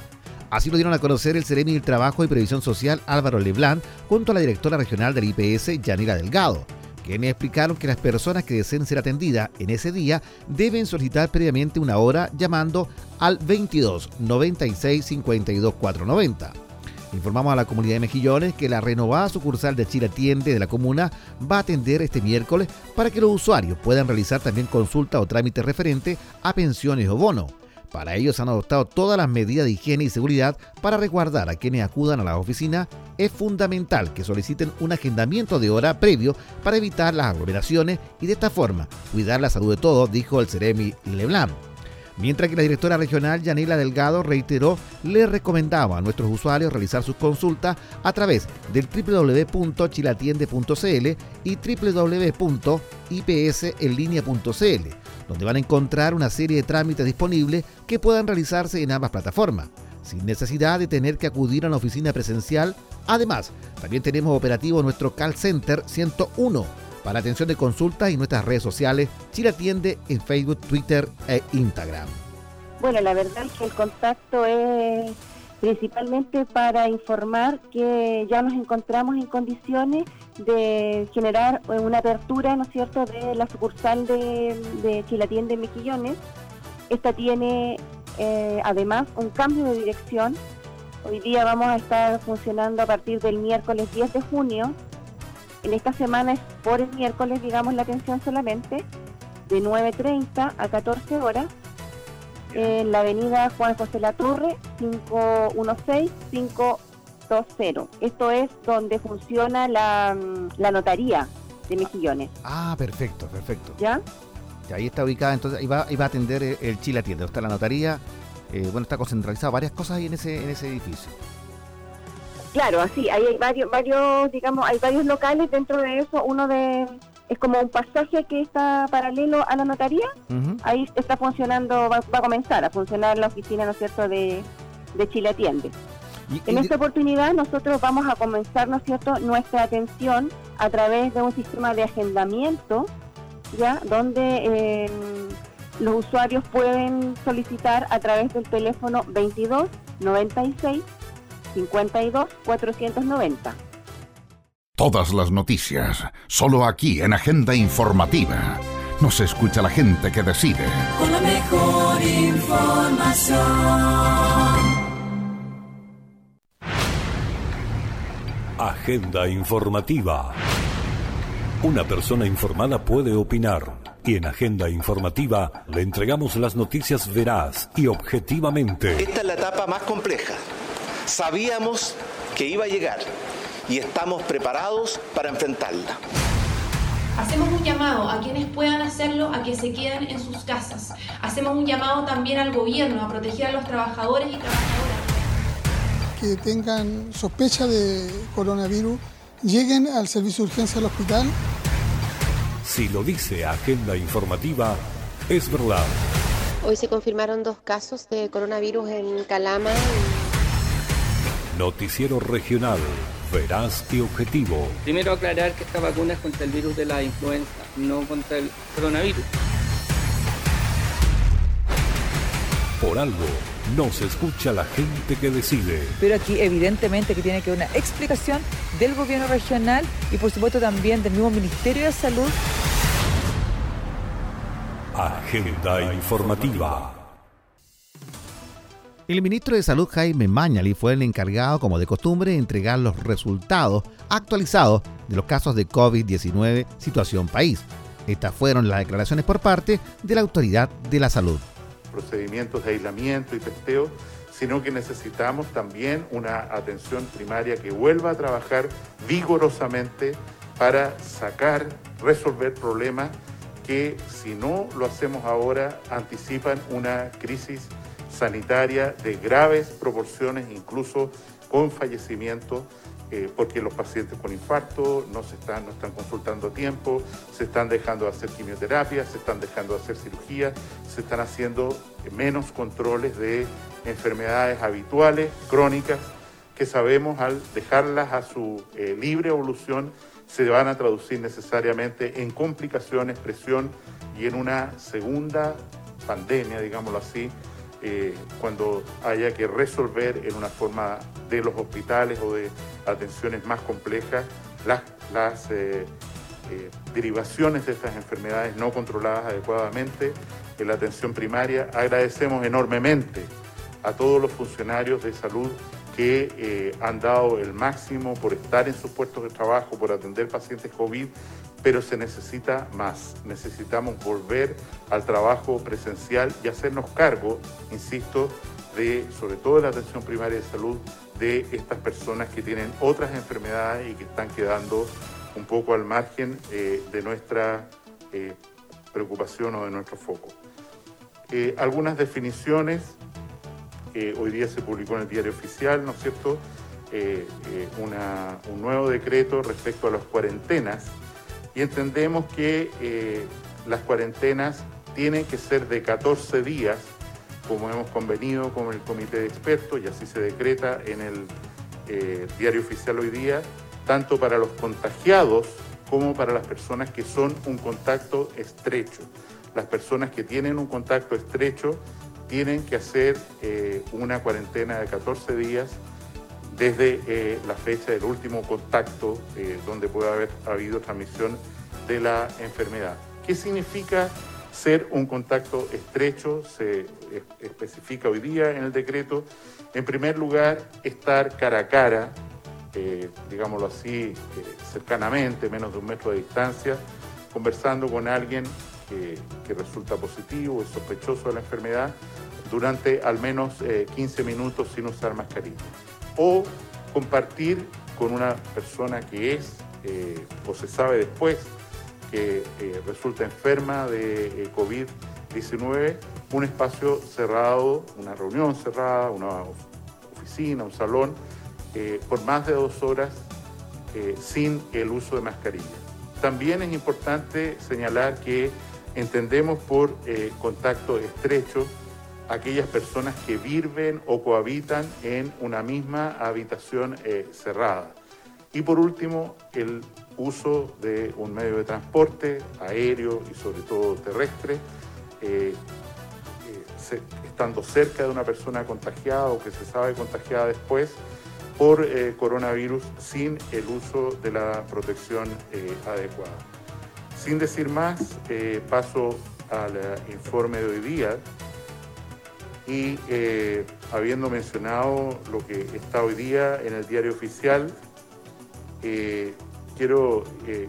Así lo dieron a conocer el Seremi del Trabajo y Previsión Social Álvaro Leblanc junto a la directora regional del IPS, Yanira Delgado quienes explicaron que las personas que deseen ser atendidas en ese día deben solicitar previamente una hora llamando al 22 96 52 490. Informamos a la comunidad de Mejillones que la renovada sucursal de Chile Atiende de la comuna va a atender este miércoles para que los usuarios puedan realizar también consulta o trámites referente a pensiones o bonos para ello se han adoptado todas las medidas de higiene y seguridad para resguardar a quienes acudan a la oficina. Es fundamental que soliciten un agendamiento de hora previo para evitar las aglomeraciones y de esta forma cuidar la salud de todos, dijo el Ceremi Leblanc. Mientras que la directora regional Yanila Delgado reiteró, le recomendaba a nuestros usuarios realizar sus consultas a través del www.chilatiende.cl y www.ipsenlinea.cl donde van a encontrar una serie de trámites disponibles que puedan realizarse en ambas plataformas, sin necesidad de tener que acudir a una oficina presencial. Además, también tenemos operativo nuestro call center 101 para atención de consultas y nuestras redes sociales. Chile atiende en Facebook, Twitter e Instagram. Bueno, la verdad que el contacto es principalmente para informar que ya nos encontramos en condiciones de generar una apertura, ¿no es cierto?, de la sucursal de, de Mejillones. Esta tiene eh, además un cambio de dirección. Hoy día vamos a estar funcionando a partir del miércoles 10 de junio. En esta semana es por el miércoles, digamos, la atención solamente, de 9.30 a 14 horas, en la avenida Juan José Laturre, 516-520. Esto es donde funciona la, la notaría de Mejillones. Ah, perfecto, perfecto. ¿Ya? Ahí está ubicada, entonces ahí va, ahí va a atender el, el Chile Atiende. Está la notaría, eh, bueno, está concentralizada varias cosas ahí en ese, en ese edificio. Claro, así, ahí hay varios, varios, digamos, hay varios locales dentro de eso. Uno de es como un pasaje que está paralelo a la notaría. Ahí está funcionando, va, va a comenzar a funcionar la oficina, ¿no es cierto?, de, de Chile Atiende. En esta oportunidad nosotros vamos a comenzar, ¿no es cierto?, nuestra atención a través de un sistema de agendamiento, ya, donde eh, los usuarios pueden solicitar a través del teléfono 22 96 52 490. Todas las noticias, solo aquí en Agenda Informativa. Nos escucha la gente que decide. Con la mejor información. Agenda informativa. Una persona informada puede opinar y en Agenda informativa le entregamos las noticias veraz y objetivamente. Esta es la etapa más compleja. Sabíamos que iba a llegar y estamos preparados para enfrentarla. Hacemos un llamado a quienes puedan hacerlo a que se queden en sus casas. Hacemos un llamado también al gobierno a proteger a los trabajadores y trabajadoras. que tengan sospecha de coronavirus lleguen al servicio de urgencia del hospital. Si lo dice Agenda informativa, es verdad. Hoy se confirmaron dos casos de coronavirus en Calama. Noticiero regional, veraz y objetivo. Primero aclarar que esta vacuna es contra el virus de la influenza, no contra el coronavirus. Por algo, no se escucha la gente que decide. Pero aquí evidentemente que tiene que haber una explicación del gobierno regional y por supuesto también del mismo Ministerio de Salud. Agenda informativa. El ministro de Salud Jaime Mañali fue el encargado, como de costumbre, de entregar los resultados actualizados de los casos de COVID-19 situación país. Estas fueron las declaraciones por parte de la autoridad de la salud. procedimientos de aislamiento y testeo, sino que necesitamos también una atención primaria que vuelva a trabajar vigorosamente para sacar, resolver problemas que si no lo hacemos ahora anticipan una crisis sanitaria de graves proporciones, incluso con fallecimiento, eh, porque los pacientes con infarto no se están, no están consultando a tiempo, se están dejando de hacer quimioterapia, se están dejando de hacer cirugía, se están haciendo menos controles de enfermedades habituales, crónicas, que sabemos al dejarlas a su eh, libre evolución se van a traducir necesariamente en complicaciones, presión y en una segunda pandemia, digámoslo así, eh, cuando haya que resolver en una forma de los hospitales o de atenciones más complejas las, las eh, eh, derivaciones de estas enfermedades no controladas adecuadamente en la atención primaria. Agradecemos enormemente a todos los funcionarios de salud que han dado el máximo por estar en sus puestos de trabajo, por atender pacientes COVID, pero se necesita más. Necesitamos volver al trabajo presencial y hacernos cargo, insisto, de, sobre todo de la atención primaria de salud, de estas personas que tienen otras enfermedades y que están quedando un poco al margen eh, de nuestra eh, preocupación o de nuestro foco. Eh, algunas definiciones, hoy día se publicó en el diario oficial, ¿no es cierto? Un nuevo decreto respecto a las cuarentenas y entendemos que eh, las cuarentenas tienen que ser de 14 días, como hemos convenido con el comité de expertos y así se decreta en el eh, diario oficial hoy día, tanto para los contagiados como para las personas que son un contacto estrecho. Las personas que tienen un contacto estrecho tienen que hacer eh, una cuarentena de 14 días desde eh, la fecha del último contacto eh, donde puede haber habido transmisión de la enfermedad. ¿Qué significa ser un contacto estrecho, se especifica hoy día en el decreto. En primer lugar, estar cara a cara, eh, digámoslo así, cercanamente, menos de un metro de distancia, conversando con alguien que, que resulta positivo, es sospechoso de la enfermedad, durante al menos 15 minutos sin usar mascarilla. O compartir con una persona que es o se sabe después que eh, resulta enferma de eh, COVID-19, un espacio cerrado, una reunión cerrada, una oficina, un salón, eh, por más de dos horas sin el uso de mascarilla. También es importante señalar que entendemos por contacto estrecho aquellas personas que viven o cohabitan en una misma habitación cerrada. Y por último, el uso de un medio de transporte aéreo y sobre todo terrestre, eh, eh, estando cerca de una persona contagiada o que se sabe contagiada después por eh, coronavirus sin el uso de la protección adecuada. Sin decir más, paso al informe de hoy día y habiendo mencionado lo que está hoy día en el diario oficial, quiero eh,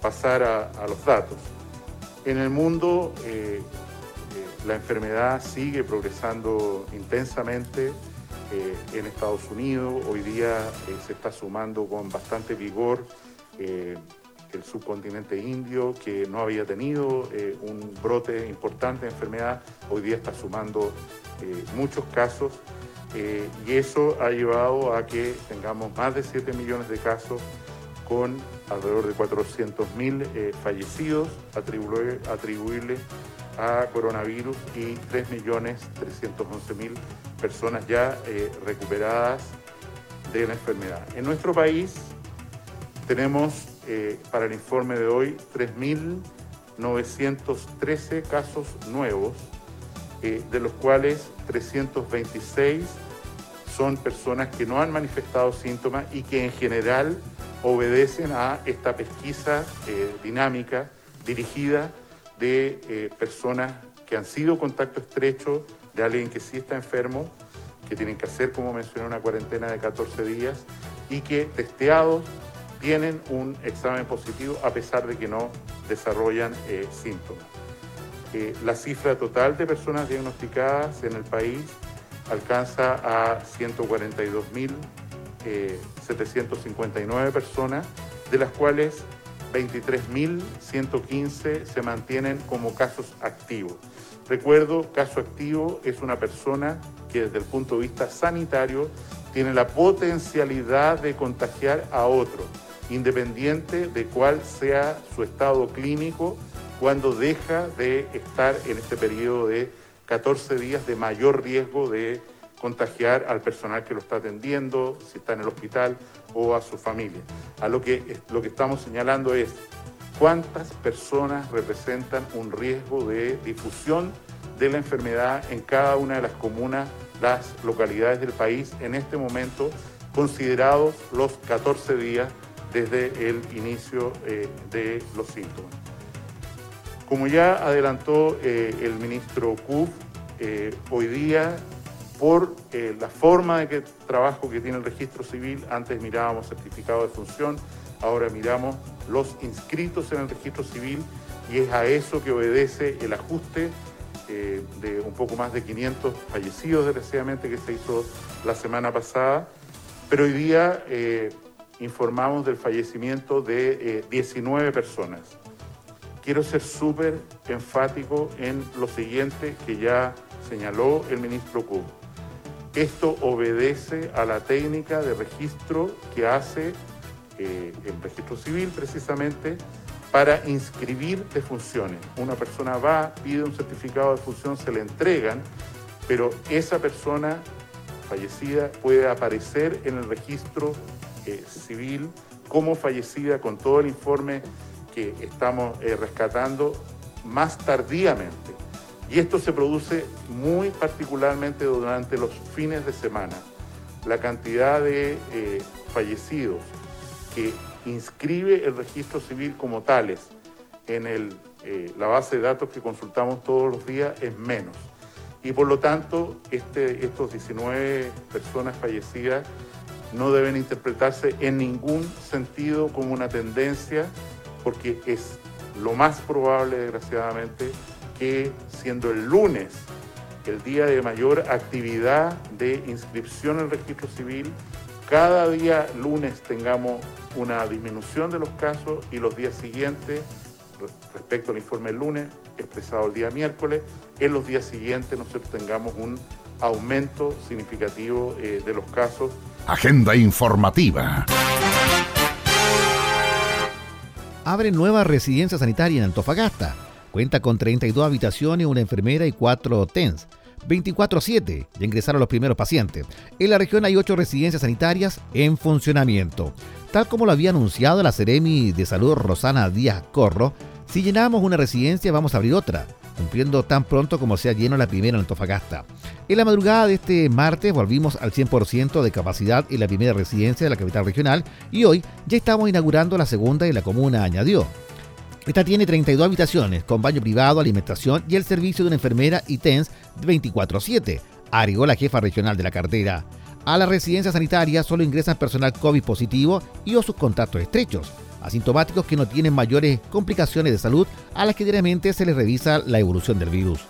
pasar a, los datos. En el mundo eh, eh, la enfermedad sigue progresando intensamente. en Estados Unidos hoy día se está sumando con bastante vigor el subcontinente indio, que no había tenido un brote importante de enfermedad, hoy día está sumando muchos casos y eso ha llevado a que tengamos más de 7 millones de casos con alrededor de 400.000 eh, fallecidos atribuibles a coronavirus y 3.311.000 personas ya eh, recuperadas de la enfermedad. En nuestro país tenemos eh, para el informe de hoy 3.913 casos nuevos, de los cuales 326 son personas que no han manifestado síntomas y que en general obedecen a esta pesquisa eh, dinámica dirigida de eh, personas que han sido contacto estrecho de alguien que sí está enfermo, que tienen que hacer, como mencioné, una cuarentena de 14 días y que testeados tienen un examen positivo a pesar de que no desarrollan eh, síntomas. la cifra total de personas diagnosticadas en el país alcanza a 142.000 759 personas, de las cuales 23.115 se mantienen como casos activos. Recuerdo, caso activo es una persona que desde el punto de vista sanitario tiene la potencialidad de contagiar a otro, independiente de cuál sea su estado clínico cuando deja de estar en este periodo de 14 días de mayor riesgo de contagiar al personal que lo está atendiendo, si está en el hospital o a su familia. A lo que, lo que estamos señalando es cuántas personas representan un riesgo de difusión de la enfermedad en cada una de las comunas, las localidades del país en este momento, considerados los 14 días desde el inicio eh, de los síntomas. Como ya adelantó eh, el ministro Kuf, eh, hoy día por la forma de que, trabajo que tiene el registro civil. Antes mirábamos certificado de función, ahora miramos los inscritos en el registro civil y es a eso que obedece el ajuste de un poco más de 500 fallecidos desgraciadamente que se hizo la semana pasada. Pero hoy día informamos del fallecimiento de 19 personas. Quiero ser súper enfático en lo siguiente que ya señaló el ministro Kuhn esto obedece a la técnica de registro que hace eh, el registro civil precisamente para inscribir defunciones. Una persona va, pide un certificado de función, se le entregan, pero esa persona fallecida puede aparecer en el registro eh, civil como fallecida con todo el informe que estamos eh, rescatando más tardíamente. Y esto se produce muy particularmente durante los fines de semana. La cantidad de eh, fallecidos que inscribe el registro civil como tales en el la base de datos que consultamos todos los días es menos. Y por lo tanto, este, estos 19 personas fallecidas no deben interpretarse en ningún sentido como una tendencia, porque es lo más probable, desgraciadamente, que siendo el lunes el día de mayor actividad de inscripción en el registro civil, cada día lunes tengamos una disminución de los casos y los días siguientes, respecto al informe del lunes, expresado el día miércoles, en los días siguientes nosotros tengamos un aumento significativo eh, de los casos. Agenda informativa. Abre nueva residencia sanitaria en Antofagasta. Cuenta con 32 habitaciones, una enfermera y 4 TENS. 24-7 ya ingresaron los primeros pacientes. En la región hay 8 residencias sanitarias en funcionamiento. Tal como lo había anunciado la Seremi de Salud Rosana Díaz Corro, si llenamos una residencia vamos a abrir otra, cumpliendo tan pronto como sea lleno la primera en Antofagasta. En la madrugada de este martes volvimos al 100% de capacidad en la primera residencia de la capital regional y hoy ya estamos inaugurando la segunda en la comuna, añadió. Esta tiene 32 habitaciones, con baño privado, alimentación y el servicio de una enfermera y TENS 24-7, agregó la jefa regional de la cartera. A la residencia sanitaria solo ingresan personal COVID positivo y o sus contactos estrechos, asintomáticos que no tienen mayores complicaciones de salud a las que diariamente se les revisa la evolución del virus.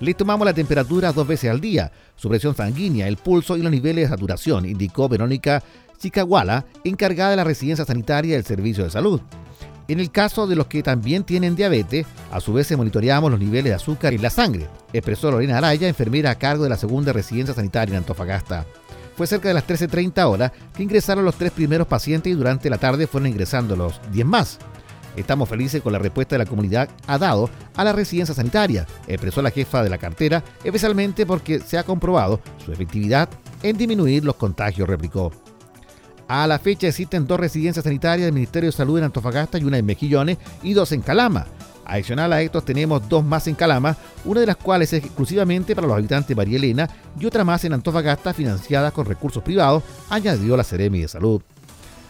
Le tomamos la temperatura dos veces al día, su presión sanguínea, el pulso y los niveles de saturación, indicó Verónica Chicaguala, encargada de la residencia sanitaria del Servicio de Salud. En el caso de los que también tienen diabetes, a su vez se monitoreamos los niveles de azúcar en la sangre, expresó Lorena Araya, enfermera a cargo de la segunda residencia sanitaria en Antofagasta. Fue cerca de las 13.30 horas que ingresaron los tres primeros pacientes y durante la tarde fueron ingresando los 10 más. Estamos felices con la respuesta de la comunidad ha dado a la residencia sanitaria, expresó la jefa de la cartera, especialmente porque se ha comprobado su efectividad en disminuir los contagios, replicó. A la fecha existen dos residencias sanitarias del Ministerio de Salud en Antofagasta y una en Mejillones y dos en Calama. Adicional a estos tenemos dos más en Calama, una de las cuales es exclusivamente para los habitantes de María Elena y otra más en Antofagasta financiada con recursos privados, añadió la Seremi de Salud.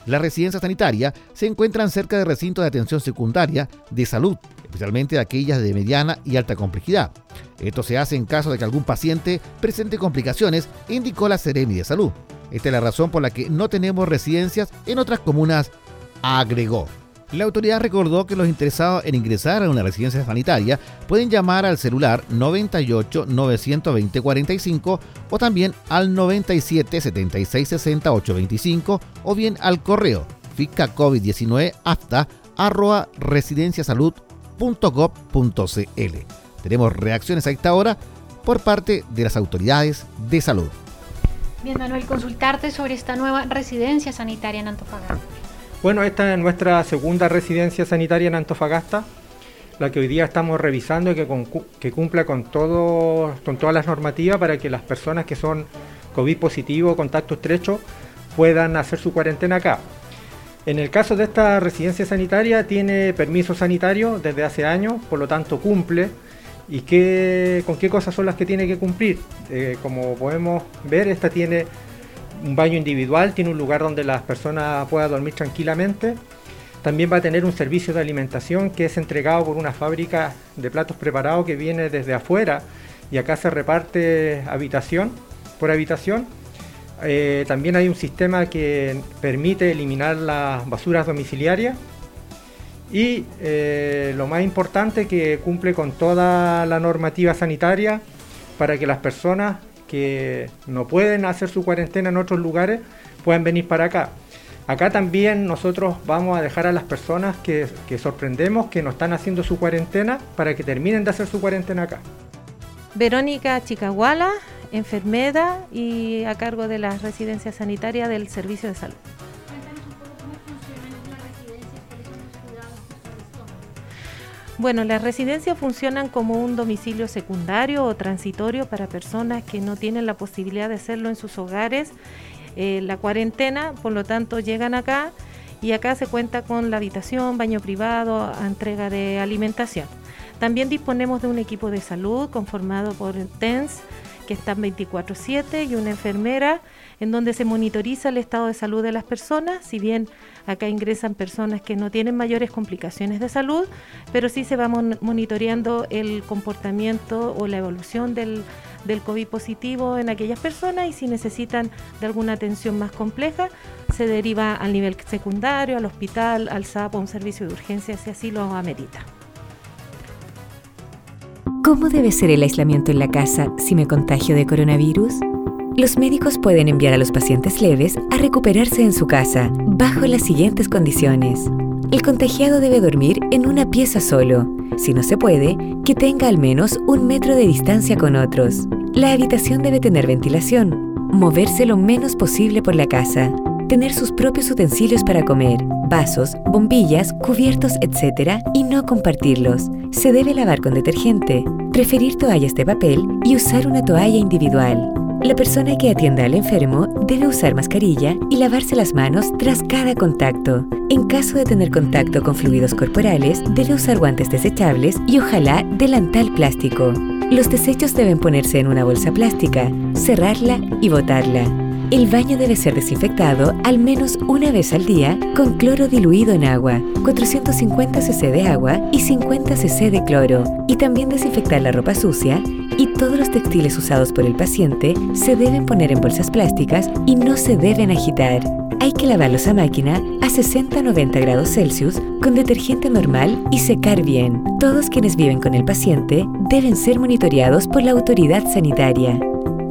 Las residencias sanitarias se encuentran cerca de recintos de atención secundaria de salud, especialmente aquellas de mediana y alta complejidad. Esto se hace en caso de que algún paciente presente complicaciones, indicó la Seremi de Salud. Esta es la razón por la que no tenemos residencias en otras comunas, agregó. La autoridad recordó que los interesados en ingresar a una residencia sanitaria pueden llamar al celular 98 920 45 o también al 97 76 60 825 o bien al correo fisca covid-19 hasta arroba residenciasalud.gov.cl. Tenemos reacciones a esta hora por parte de las autoridades de salud. Bien, Manuel, consultarte sobre esta nueva residencia sanitaria en Antofagasta. Bueno, esta es nuestra segunda residencia sanitaria en Antofagasta, la que hoy día estamos revisando y que, cumpla con todas las normativas para que las personas que son COVID positivo, contacto estrecho, puedan hacer su cuarentena acá. En el caso de esta residencia sanitaria tiene permiso sanitario desde hace años, por lo tanto cumple. ¿Y qué, con qué cosas son las que tiene que cumplir? Eh, como podemos ver, esta tiene un baño individual, tiene un lugar donde las personas puedan dormir tranquilamente. También va a tener un servicio de alimentación que es entregado por una fábrica de platos preparados que viene desde afuera y acá se reparte habitación por habitación. Eh, también hay un sistema que permite eliminar las basuras domiciliarias y eh, lo más importante que cumple con toda la normativa sanitaria para que las personas que no pueden hacer su cuarentena en otros lugares puedan venir para acá. Acá también nosotros vamos a dejar a las personas que, que sorprendemos que no están haciendo su cuarentena para que terminen de hacer su cuarentena acá. Verónica Chicaguala, enfermera y a cargo de la residencia sanitaria del Servicio de Salud. Bueno, las residencias funcionan como un domicilio secundario o transitorio para personas que no tienen la posibilidad de hacerlo en sus hogares. Eh, la cuarentena, por lo tanto, llegan acá y acá se cuenta con la habitación, baño privado, entrega de alimentación. También disponemos de un equipo de salud conformado por TENS que están 24/7 y una enfermera en donde se monitoriza el estado de salud de las personas, si bien acá ingresan personas que no tienen mayores complicaciones de salud, pero sí se va monitoreando el comportamiento o la evolución del, del COVID positivo en aquellas personas y si necesitan de alguna atención más compleja, se deriva al nivel secundario, al hospital, al SAP o un servicio de urgencia si así lo amerita. ¿Cómo debe ser el aislamiento en la casa si me contagio de coronavirus? Los médicos pueden enviar a los pacientes leves a recuperarse en su casa bajo las siguientes condiciones. El contagiado debe dormir en una pieza solo. Si no se puede, que tenga al menos un metro de distancia con otros. La habitación debe tener ventilación. Moverse lo menos posible por la casa. Tener sus propios utensilios para comer, vasos, bombillas, cubiertos, etc. y no compartirlos. Se debe lavar con detergente. Preferir toallas de papel y usar una toalla individual. La persona que atienda al enfermo debe usar mascarilla y lavarse las manos tras cada contacto. En caso de tener contacto con fluidos corporales, debe usar guantes desechables y ojalá delantal plástico. Los desechos deben ponerse en una bolsa plástica, cerrarla y botarla. El baño debe ser desinfectado al menos una vez al día con cloro diluido en agua, 450 cc de agua y 50 cc de cloro, y también desinfectar la ropa sucia y todos los textiles usados por el paciente se deben poner en bolsas plásticas y no se deben agitar. Hay que lavarlos a máquina a 60-90 grados Celsius con detergente normal y secar bien. Todos quienes viven con el paciente deben ser monitoreados por la autoridad sanitaria.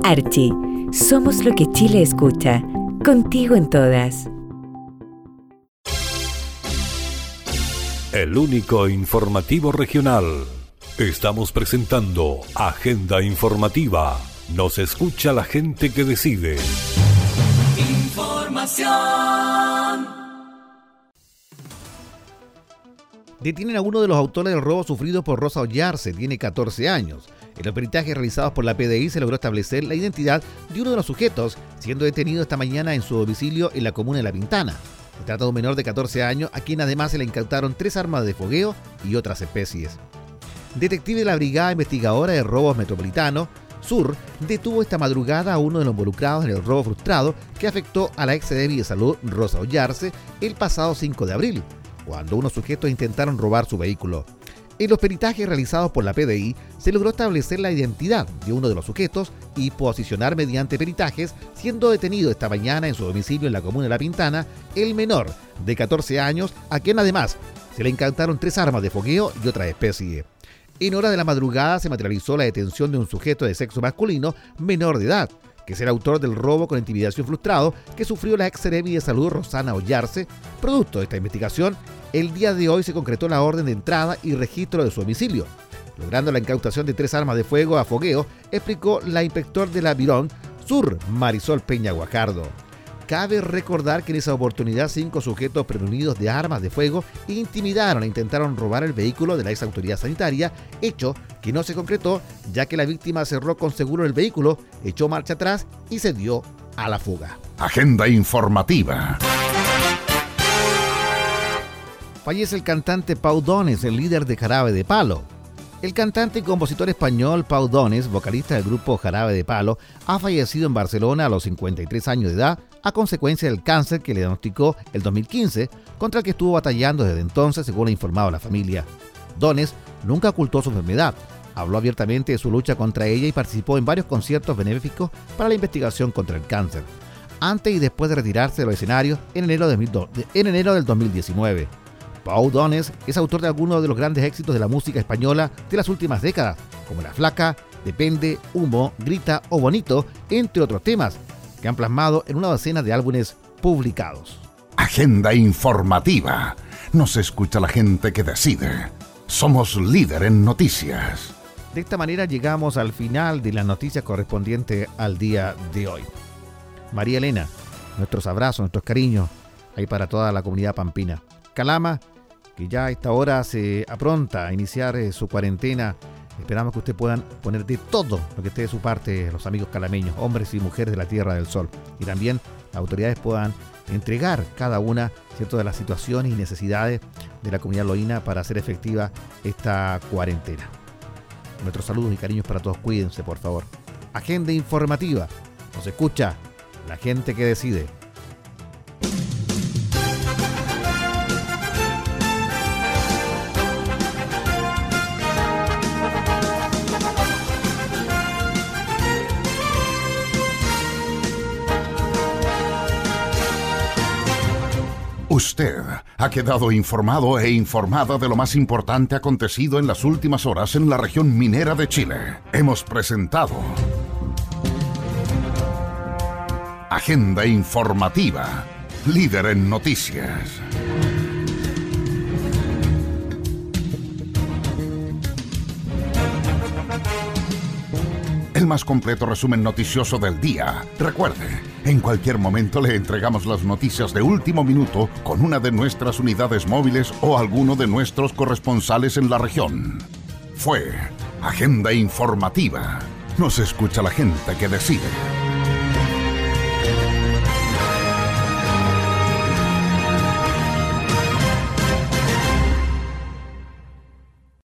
Archie somos lo que Chile escucha. Contigo en todas. El único informativo regional. Estamos presentando Agenda Informativa. Nos escucha la gente que decide. Información. Detienen a uno de los autores del robo sufrido por Rosa Ollarse, tiene 14 años. En los peritajes realizados por la PDI se logró establecer la identidad de uno de los sujetos, siendo detenido esta mañana en su domicilio en la comuna de La Pintana. Se trata de un menor de 14 años a quien además se le incautaron tres armas de fogueo y otras especies. Detective de la Brigada Investigadora de Robos Metropolitano, Sur, detuvo esta madrugada a uno de los involucrados en el robo frustrado que afectó a la ex de Salud Rosa Ollarse el pasado 5 de abril, cuando unos sujetos intentaron robar su vehículo. En los peritajes realizados por la PDI se logró establecer la identidad de uno de los sujetos y posicionar mediante peritajes, siendo detenido esta mañana en su domicilio en la comuna de La Pintana, el menor de 14 años, a quien además se le encantaron tres armas de fogueo y otra especie. En hora de la madrugada se materializó la detención de un sujeto de sexo masculino menor de edad, que es el autor del robo con intimidación frustrado que sufrió la ex de salud Rosana Ollarse. Producto de esta investigación, el día de hoy se concretó la orden de entrada y registro de su domicilio. Logrando la incautación de tres armas de fuego a fogueo, explicó la inspector de la Virón Sur, Marisol Peña Guajardo. Cabe recordar que en esa oportunidad cinco sujetos prevenidos de armas de fuego intimidaron e intentaron robar el vehículo de la ex autoridad sanitaria, hecho que no se concretó ya que la víctima cerró con seguro el vehículo, echó marcha atrás y se dio a la fuga. Agenda informativa. Fallece el cantante Pau Dones, el líder de Jarabe de Palo. El cantante y compositor español Pau Dones, vocalista del grupo Jarabe de Palo, ha fallecido en Barcelona a los 53 años de edad a consecuencia del cáncer que le diagnosticó el 2015, contra el que estuvo batallando desde entonces, según ha informado la familia. Dones nunca ocultó su enfermedad, habló abiertamente de su lucha contra ella y participó en varios conciertos benéficos para la investigación contra el cáncer, antes y después de retirarse de los escenarios en enero, de, en enero del 2019. Pau Dones es autor de algunos de los grandes éxitos de la música española de las últimas décadas, como La Flaca, Depende, Humo, Grita o Bonito, entre otros temas, que han plasmado en una docena de álbumes publicados. Agenda informativa. Nos escucha la gente que decide. Somos líder en noticias. De esta manera llegamos al final de las noticias correspondientes al día de hoy. María Elena, nuestros abrazos, nuestros cariños, ahí para toda la comunidad pampina. Calama, que ya a esta hora se apronta a iniciar eh, su cuarentena. Esperamos que ustedes puedan poner de todo lo que esté de su parte los amigos calameños, hombres y mujeres de la Tierra del Sol. Y también las autoridades puedan entregar cada una ¿cierto? de las situaciones y necesidades de la comunidad loína para hacer efectiva esta cuarentena. Nuestros saludos y cariños para todos, cuídense por favor. Agenda informativa. Nos escucha la gente que decide. Usted ha quedado informado e informada de lo más importante acontecido en las últimas horas en la región minera de Chile. Hemos presentado Agenda informativa, líder en noticias. El más completo resumen noticioso del día. Recuerde, en cualquier momento le entregamos las noticias de último minuto con una de nuestras unidades móviles o alguno de nuestros corresponsales en la región. Fue Agenda Informativa. Nos escucha la gente que decide.